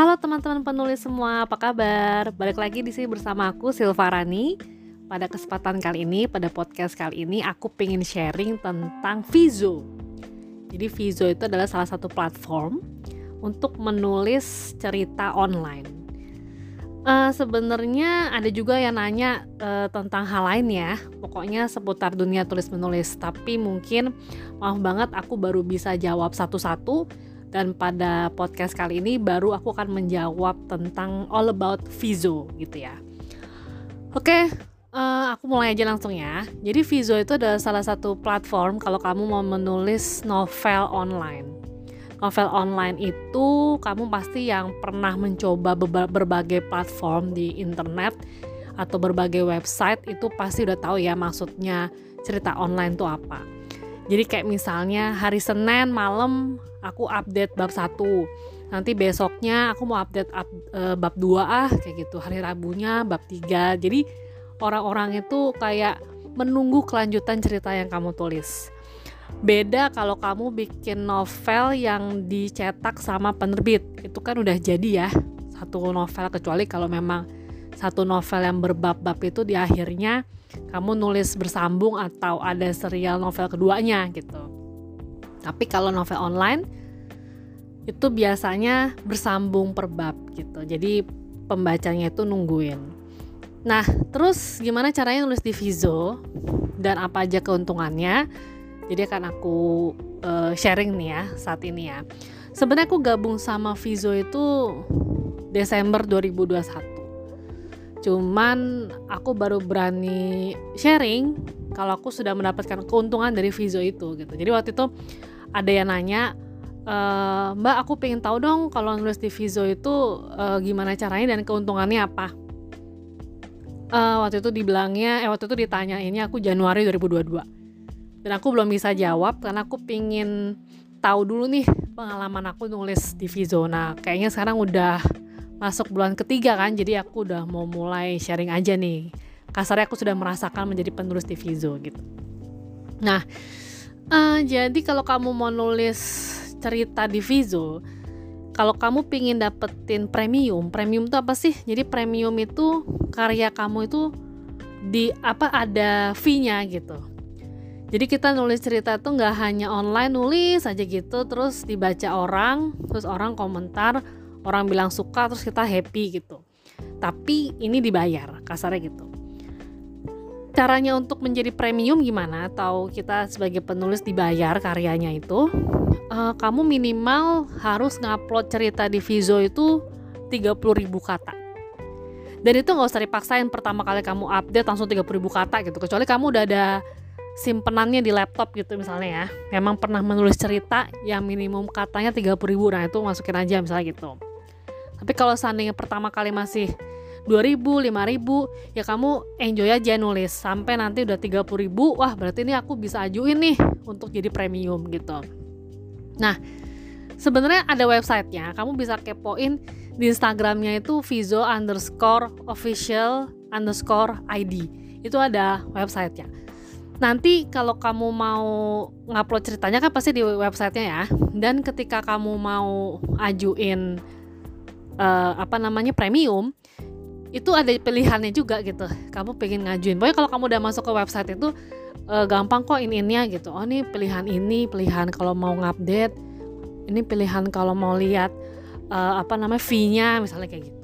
Halo teman-teman penulis semua, apa kabar? Balik lagi di sini bersama aku Silvarani. Pada kesempatan kali ini, pada podcast kali ini, aku pengen sharing tentang Vizo. Jadi Vizo itu adalah salah satu platform untuk menulis cerita online. Uh, Sebenarnya ada juga yang nanya uh, tentang hal lain ya, pokoknya seputar dunia tulis menulis. Tapi mungkin maaf banget aku baru bisa jawab satu-satu dan pada podcast kali ini baru aku akan menjawab tentang all about Vizo gitu ya. Oke, uh, aku mulai aja langsung ya. Jadi Vizo itu adalah salah satu platform kalau kamu mau menulis novel online novel online itu kamu pasti yang pernah mencoba berbagai platform di internet atau berbagai website itu pasti udah tahu ya maksudnya cerita online itu apa. Jadi kayak misalnya hari Senin malam aku update bab 1. Nanti besoknya aku mau update up, e, bab 2 ah kayak gitu. Hari Rabunya bab 3. Jadi orang-orang itu kayak menunggu kelanjutan cerita yang kamu tulis. Beda kalau kamu bikin novel yang dicetak sama penerbit. Itu kan udah jadi ya satu novel kecuali kalau memang satu novel yang berbab-bab itu di akhirnya kamu nulis bersambung atau ada serial novel keduanya gitu. Tapi kalau novel online itu biasanya bersambung per bab gitu. Jadi pembacanya itu nungguin. Nah, terus gimana caranya nulis di Vizo dan apa aja keuntungannya? Jadi akan aku uh, sharing nih ya saat ini ya. Sebenarnya aku gabung sama Vizo itu Desember 2021. Cuman aku baru berani sharing kalau aku sudah mendapatkan keuntungan dari Vizo itu gitu. Jadi waktu itu ada yang nanya, e, Mbak aku pengen tahu dong kalau nulis di Vizo itu e, gimana caranya dan keuntungannya apa? E, waktu itu dibilangnya, eh waktu itu ditanyainnya aku Januari 2022 dan aku belum bisa jawab karena aku pingin tahu dulu nih pengalaman aku nulis di Vizona kayaknya sekarang udah masuk bulan ketiga kan jadi aku udah mau mulai sharing aja nih. Kasarnya aku sudah merasakan menjadi penulis di Vizo gitu. Nah uh, jadi kalau kamu mau nulis cerita di Vizo kalau kamu pingin dapetin premium premium itu apa sih? Jadi premium itu karya kamu itu di apa ada fee-nya gitu. Jadi kita nulis cerita tuh nggak hanya online nulis aja gitu terus dibaca orang terus orang komentar orang bilang suka terus kita happy gitu. Tapi ini dibayar kasarnya gitu. Caranya untuk menjadi premium gimana? Atau kita sebagai penulis dibayar karyanya itu? Uh, kamu minimal harus ngupload cerita di Vizo itu 30.000 kata. Dan itu nggak usah dipaksain pertama kali kamu update langsung 30.000 kata gitu. Kecuali kamu udah ada simpenannya di laptop gitu misalnya ya. Memang pernah menulis cerita yang minimum katanya 30 ribu nah itu masukin aja misalnya gitu tapi kalau seandainya pertama kali masih 2000, 5000 ya kamu enjoy aja nulis. Sampai nanti udah 30 ribu wah berarti ini aku bisa ajuin nih untuk jadi premium gitu. Nah sebenarnya ada websitenya. Kamu bisa kepoin di instagramnya itu vizo underscore official underscore id itu ada websitenya. Nanti kalau kamu mau ngupload ceritanya kan pasti di websitenya ya. Dan ketika kamu mau ajuin uh, apa namanya premium itu ada pilihannya juga gitu kamu pengen ngajuin pokoknya kalau kamu udah masuk ke website itu uh, gampang kok ini ininya gitu oh ini pilihan ini pilihan kalau mau ngupdate ini pilihan kalau mau lihat uh, apa namanya fee-nya misalnya kayak gitu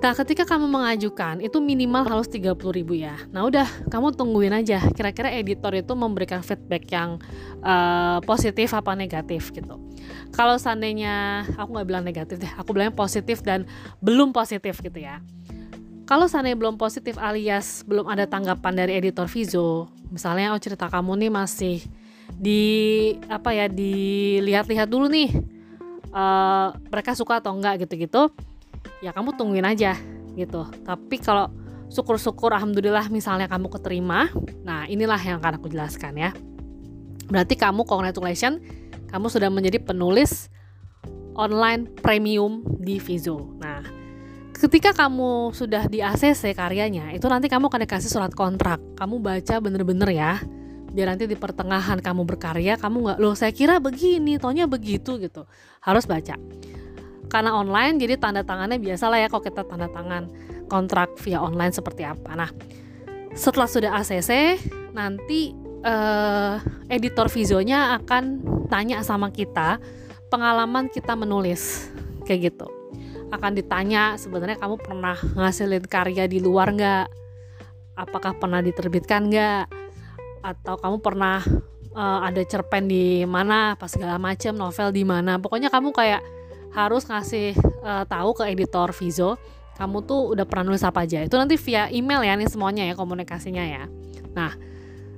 Nah, ketika kamu mengajukan, itu minimal harus 30 ribu ya. Nah, udah, kamu tungguin aja. Kira-kira editor itu memberikan feedback yang uh, positif apa negatif gitu. Kalau seandainya, aku nggak bilang negatif deh, aku bilangnya positif dan belum positif gitu ya. Kalau seandainya belum positif alias belum ada tanggapan dari editor Vizo, misalnya oh cerita kamu nih masih di apa ya dilihat-lihat dulu nih uh, mereka suka atau enggak gitu-gitu ya kamu tungguin aja gitu tapi kalau syukur-syukur alhamdulillah misalnya kamu keterima nah inilah yang akan aku jelaskan ya berarti kamu congratulations kamu sudah menjadi penulis online premium di Vizo nah ketika kamu sudah di ACC karyanya itu nanti kamu akan dikasih surat kontrak. Kamu baca bener-bener ya biar nanti di pertengahan kamu berkarya kamu nggak loh saya kira begini tonya begitu gitu. Harus baca. Karena online jadi tanda tangannya biasa lah ya kalau kita tanda tangan kontrak via online seperti apa. Nah, setelah sudah ACC, nanti uh, editor Vizonya akan tanya sama kita pengalaman kita menulis kayak gitu. Akan ditanya sebenarnya kamu pernah ngasilin karya di luar nggak? Apakah pernah diterbitkan nggak? Atau kamu pernah uh, ada cerpen di mana, pas segala macam novel di mana? Pokoknya kamu kayak harus ngasih uh, tahu ke editor Vizo kamu tuh udah pernah nulis apa aja. Itu nanti via email ya nih semuanya ya komunikasinya ya. Nah,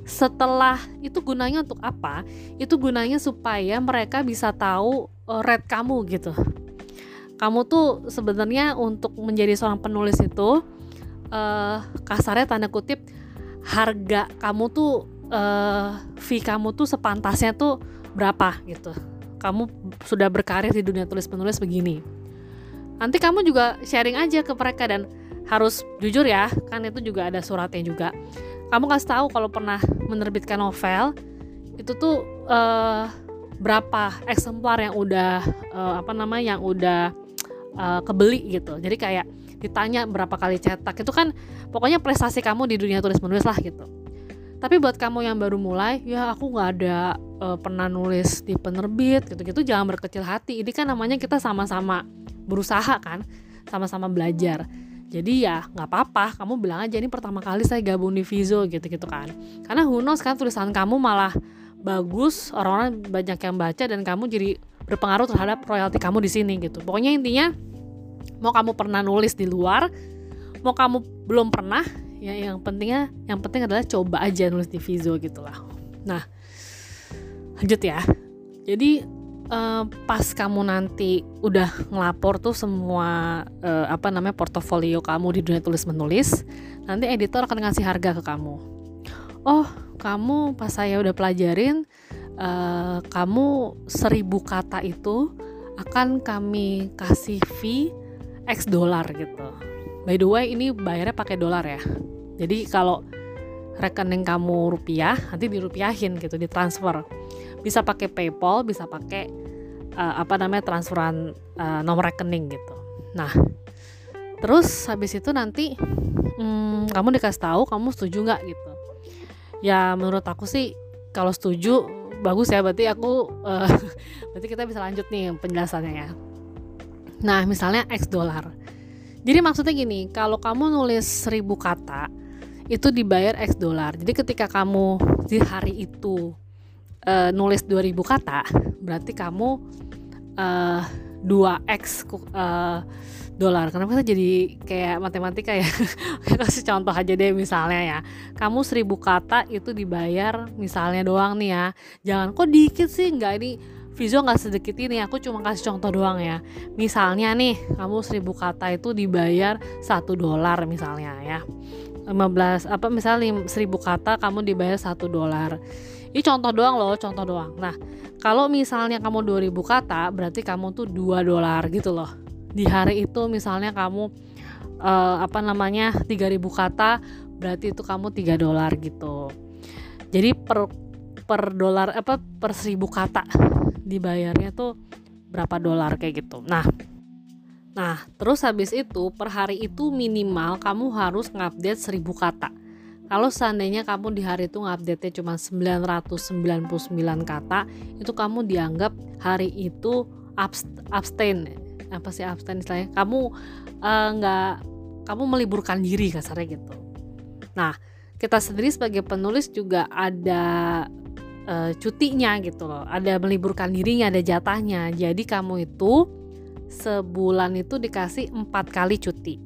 setelah itu gunanya untuk apa? Itu gunanya supaya mereka bisa tahu uh, rate kamu gitu. Kamu tuh sebenarnya untuk menjadi seorang penulis itu uh, kasarnya tanda kutip harga kamu tuh uh, fee kamu tuh sepantasnya tuh berapa gitu kamu sudah berkarir di dunia tulis penulis begini nanti kamu juga sharing aja ke mereka dan harus jujur ya kan itu juga ada suratnya juga kamu kasih tahu kalau pernah menerbitkan novel itu tuh uh, berapa eksemplar yang udah uh, apa namanya yang udah uh, kebeli gitu. Jadi kayak ditanya berapa kali cetak. Itu kan pokoknya prestasi kamu di dunia tulis menulis lah gitu. Tapi buat kamu yang baru mulai ya aku nggak ada uh, pernah nulis di penerbit gitu-gitu jangan berkecil hati. Ini kan namanya kita sama-sama berusaha kan sama-sama belajar jadi ya nggak apa-apa. Kamu bilang aja ini pertama kali saya gabung di Vizo gitu-gitu kan. Karena who knows kan tulisan kamu malah bagus orang-orang banyak yang baca dan kamu jadi berpengaruh terhadap royalti kamu di sini gitu. Pokoknya intinya mau kamu pernah nulis di luar mau kamu belum pernah ya yang pentingnya yang penting adalah coba aja nulis di Vizo gitu lah. Nah lanjut ya. Jadi uh, pas kamu nanti udah ngelapor tuh semua uh, apa namanya portofolio kamu di dunia tulis menulis nanti editor akan ngasih harga ke kamu. Oh kamu pas saya udah pelajarin uh, kamu seribu kata itu akan kami kasih fee X dolar gitu. By the way ini bayarnya pakai dolar ya. Jadi kalau rekening kamu rupiah nanti dirupiahin gitu ditransfer. Bisa pakai PayPal bisa pakai uh, apa namanya transferan uh, nomor rekening gitu. Nah terus habis itu nanti hmm, kamu dikasih tahu kamu setuju nggak gitu. Ya menurut aku sih kalau setuju bagus ya. Berarti aku uh, berarti kita bisa lanjut nih penjelasannya ya. Nah misalnya X dolar. Jadi maksudnya gini kalau kamu nulis 1000 kata itu dibayar X dolar. Jadi ketika kamu di hari itu uh, nulis 2000 kata, berarti kamu uh, 2X uh, dolar. Kenapa kita jadi kayak matematika ya? Kasih contoh aja deh misalnya ya. Kamu 1000 kata itu dibayar misalnya doang nih ya. Jangan kok dikit sih, enggak ini Vizo nggak sedikit ini, aku cuma kasih contoh doang ya. Misalnya nih, kamu 1000 kata itu dibayar satu dolar misalnya ya. 15 apa misalnya 1000 kata kamu dibayar satu dolar. Ini contoh doang loh contoh doang. Nah kalau misalnya kamu 2000 kata berarti kamu tuh 2 dolar gitu loh. Di hari itu misalnya kamu uh, apa namanya 3000 kata berarti itu kamu 3 dolar gitu. Jadi per per dolar apa per 1000 kata dibayarnya tuh berapa dolar kayak gitu. Nah Nah, terus habis itu per hari itu minimal kamu harus ngupdate 1000 kata. Kalau seandainya kamu di hari itu ngupdate cuma 999 kata, itu kamu dianggap hari itu abstain. Apa sih abstain istilahnya? Kamu uh, nggak kamu meliburkan diri kasarnya gitu. Nah, kita sendiri sebagai penulis juga ada uh, cutinya gitu loh. Ada meliburkan dirinya, ada jatahnya. Jadi kamu itu sebulan itu dikasih empat kali cuti.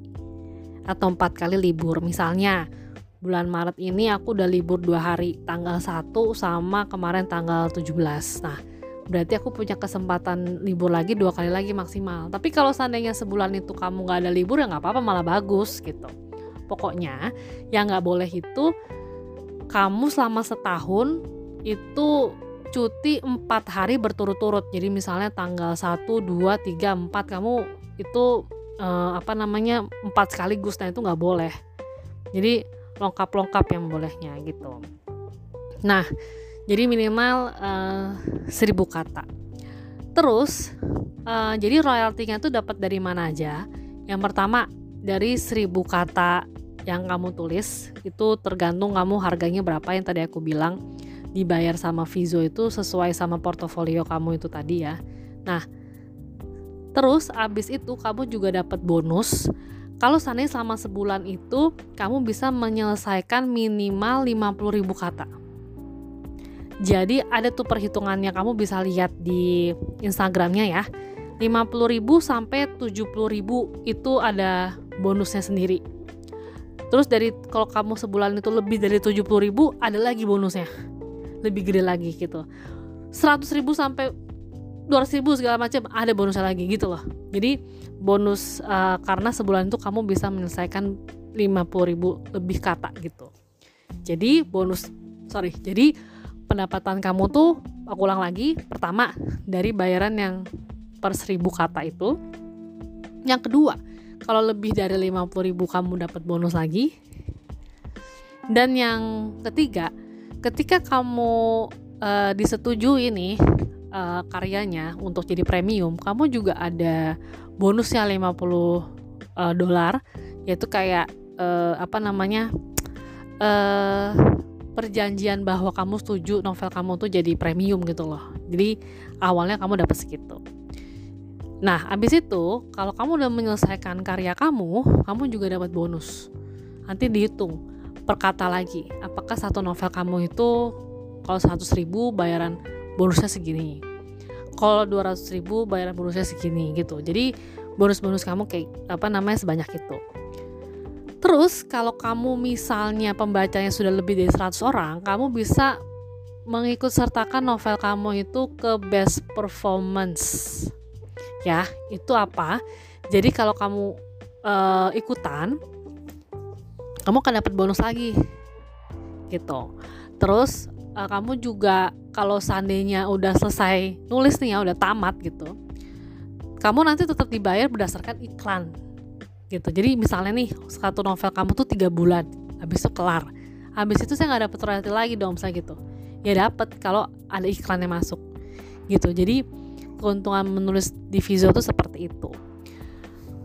Atau empat kali libur. Misalnya bulan Maret ini aku udah libur dua hari tanggal 1 sama kemarin tanggal 17 nah berarti aku punya kesempatan libur lagi dua kali lagi maksimal. Tapi kalau seandainya sebulan itu kamu nggak ada libur ya nggak apa-apa malah bagus gitu. Pokoknya yang nggak boleh itu kamu selama setahun itu cuti empat hari berturut-turut. Jadi misalnya tanggal 1, 2, 3, 4 kamu itu uh, apa namanya empat sekaligus. Nah itu nggak boleh. Jadi lengkap-lengkap yang bolehnya gitu. Nah jadi minimal eh, 1000 kata. Terus uh, jadi royaltinya tuh dapat dari mana aja? Yang pertama dari 1000 kata yang kamu tulis itu tergantung kamu harganya berapa yang tadi aku bilang dibayar sama Vizo itu sesuai sama portofolio kamu itu tadi ya. Nah, terus abis itu kamu juga dapat bonus. Kalau seandainya selama sebulan itu kamu bisa menyelesaikan minimal 50.000 kata. Jadi ada tuh perhitungannya kamu bisa lihat di Instagramnya ya. 50.000 sampai 70.000 itu ada bonusnya sendiri terus dari kalau kamu sebulan itu lebih dari 70 ribu ada lagi bonusnya lebih gede lagi gitu. 100 ribu sampai 200 ribu segala macam ada bonusnya lagi gitu loh. Jadi bonus uh, karena sebulan itu kamu bisa menyelesaikan 50 ribu lebih kata gitu. Jadi bonus sorry jadi pendapatan kamu tuh aku ulang lagi pertama dari bayaran yang per 1000 kata itu. Yang kedua kalau lebih dari 50 ribu kamu dapat bonus lagi. Dan yang ketiga ketika kamu uh, disetujui nih uh, karyanya untuk jadi premium kamu juga ada bonusnya 50 uh, dolar. Yaitu kayak uh, apa namanya uh, perjanjian bahwa kamu setuju novel kamu tuh jadi premium gitu loh. Jadi awalnya kamu dapat segitu. Nah, abis itu, kalau kamu udah menyelesaikan karya kamu, kamu juga dapat bonus. Nanti dihitung per kata lagi. Apakah satu novel kamu itu kalau 100 ribu bayaran bonusnya segini. Kalau 200 ribu bayaran bonusnya segini gitu. Jadi bonus-bonus kamu kayak apa namanya sebanyak itu. Terus kalau kamu misalnya pembacanya sudah lebih dari 100 orang, kamu bisa mengikut sertakan novel kamu itu ke best performance ya itu apa jadi kalau kamu uh, ikutan kamu akan dapat bonus lagi. Gitu. Terus uh, kamu juga kalau seandainya udah selesai nulis nih ya udah tamat gitu kamu nanti tetap dibayar berdasarkan iklan. Gitu. Jadi misalnya nih satu novel kamu tuh tiga bulan habis itu kelar. Habis itu saya nggak dapet royalti lagi dong saya gitu. Ya dapat kalau ada iklannya masuk. Gitu. Jadi keuntungan menulis di Vizo tuh seperti itu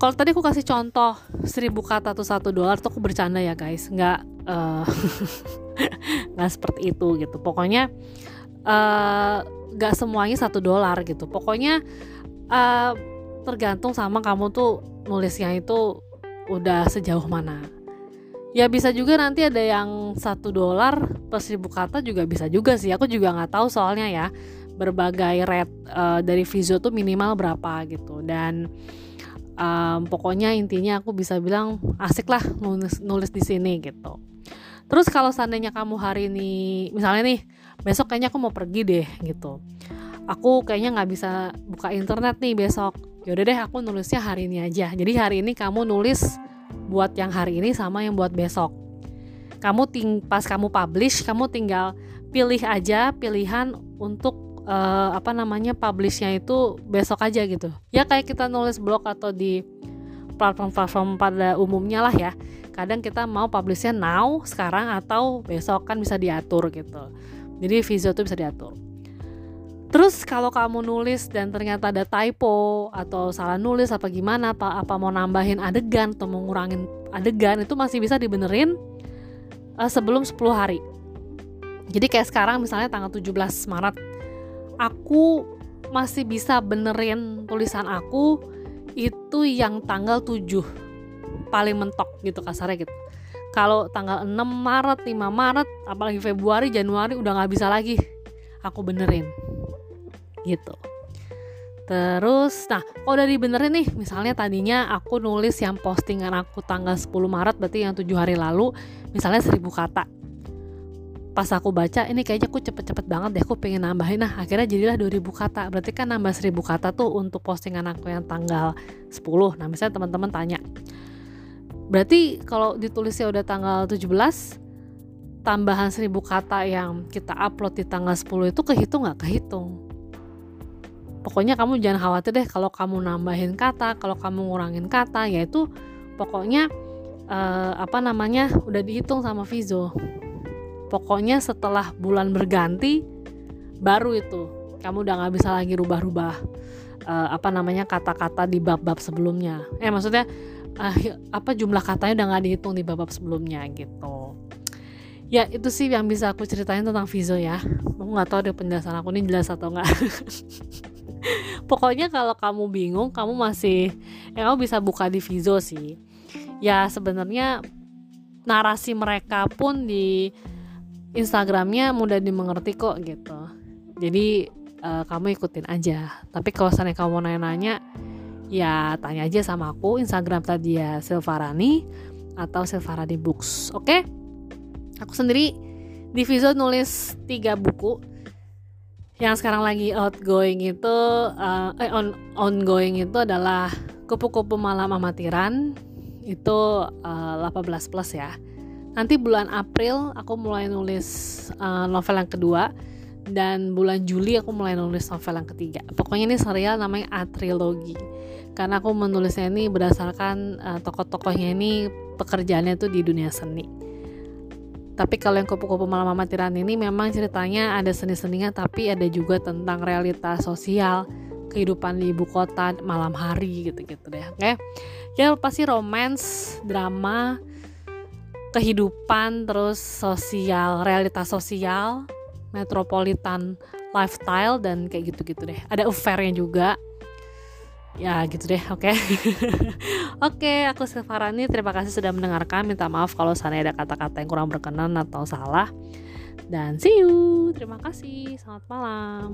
kalau tadi aku kasih contoh seribu kata tuh satu dolar tuh aku bercanda ya guys. Nggak uh, nggak seperti itu gitu. Pokoknya uh, nggak semuanya satu dolar gitu. Pokoknya uh, tergantung sama kamu tuh nulisnya itu udah sejauh mana. Ya bisa juga nanti ada yang satu dolar per seribu kata juga bisa juga sih. Aku juga nggak tahu soalnya ya berbagai rate uh, dari Vizio tuh minimal berapa gitu. Dan um, pokoknya intinya aku bisa bilang asik lah nulis nulis di sini gitu. Terus kalau seandainya kamu hari ini misalnya nih besok kayaknya aku mau pergi deh gitu. Aku kayaknya nggak bisa buka internet nih besok. Yaudah deh aku nulisnya hari ini aja. Jadi hari ini kamu nulis buat yang hari ini sama yang buat besok. Kamu ting pas kamu publish kamu tinggal pilih aja pilihan untuk uh, apa namanya publishnya itu besok aja gitu. Ya kayak kita nulis blog atau di platform-platform pada umumnya lah ya. Kadang kita mau publishnya now sekarang atau besok kan bisa diatur gitu. Jadi visual itu bisa diatur. Terus kalau kamu nulis dan ternyata ada typo atau salah nulis apa gimana apa apa mau nambahin adegan atau mau ngurangin adegan itu masih bisa dibenerin uh, sebelum 10 hari. Jadi kayak sekarang misalnya tanggal 17 Maret aku masih bisa benerin tulisan aku itu yang tanggal 7 paling mentok gitu kasarnya gitu. Kalau tanggal 6 Maret 5 Maret apalagi Februari Januari udah nggak bisa lagi aku benerin. Gitu. Terus nah kalau udah dibenerin nih misalnya tadinya aku nulis yang postingan aku tanggal 10 Maret berarti yang 7 hari lalu misalnya 1000 kata pas aku baca ini kayaknya aku cepet-cepet banget deh aku pengen nambahin. Nah akhirnya jadilah 2000 kata. Berarti kan nambah 1000 kata tuh untuk postingan aku yang tanggal 10 nah misalnya teman-teman tanya berarti kalau ditulisnya udah tanggal 17 tambahan 1000 kata yang kita upload di tanggal 10 itu kehitung nggak? Kehitung. Pokoknya kamu jangan khawatir deh kalau kamu nambahin kata kalau kamu ngurangin kata yaitu pokoknya uh, apa namanya udah dihitung sama Vizo pokoknya setelah bulan berganti baru itu. Kamu udah nggak bisa lagi rubah-rubah uh, apa namanya kata-kata di bab-bab sebelumnya. Eh maksudnya uh, apa jumlah katanya udah nggak dihitung di bab-bab sebelumnya gitu. Ya itu sih yang bisa aku ceritain tentang Vizo ya. Aku nggak tahu deh penjelasan aku ini jelas atau enggak pokoknya kalau kamu bingung kamu masih ya kamu bisa buka di Vizo sih. Ya sebenarnya narasi mereka pun di Instagramnya mudah dimengerti kok gitu. Jadi uh, kamu ikutin aja. Tapi kalau misalnya kamu nanya-nanya ya tanya aja sama aku. Instagram tadi ya Silvarani atau Silvarani Books. Oke? Okay? aku sendiri di Vizo nulis tiga buku. Yang sekarang lagi outgoing itu uh, eh on ongoing itu adalah kupu-kupu malam amatiran. Itu uh, eh, 18 plus ya nanti bulan April aku mulai nulis uh, novel yang kedua. Dan bulan Juli aku mulai nulis novel yang ketiga. Pokoknya ini serial namanya A Trilogy. Karena aku menulisnya ini berdasarkan uh, tokoh-tokohnya ini pekerjaannya tuh di dunia seni. Tapi kalau yang kupu-kupu malam amatiran ini memang ceritanya ada seni-seninya tapi ada juga tentang realitas sosial kehidupan di ibu kota malam hari gitu-gitu deh oke? Okay? ya pasti romance drama kehidupan terus sosial realitas sosial metropolitan lifestyle dan kayak gitu-gitu deh. Ada affairnya juga. Ya gitu deh oke. Okay? oke okay, aku Silvarani terima kasih sudah mendengarkan. Minta maaf kalau sana ada kata-kata yang kurang berkenan atau salah. Dan see you. Terima kasih. Selamat malam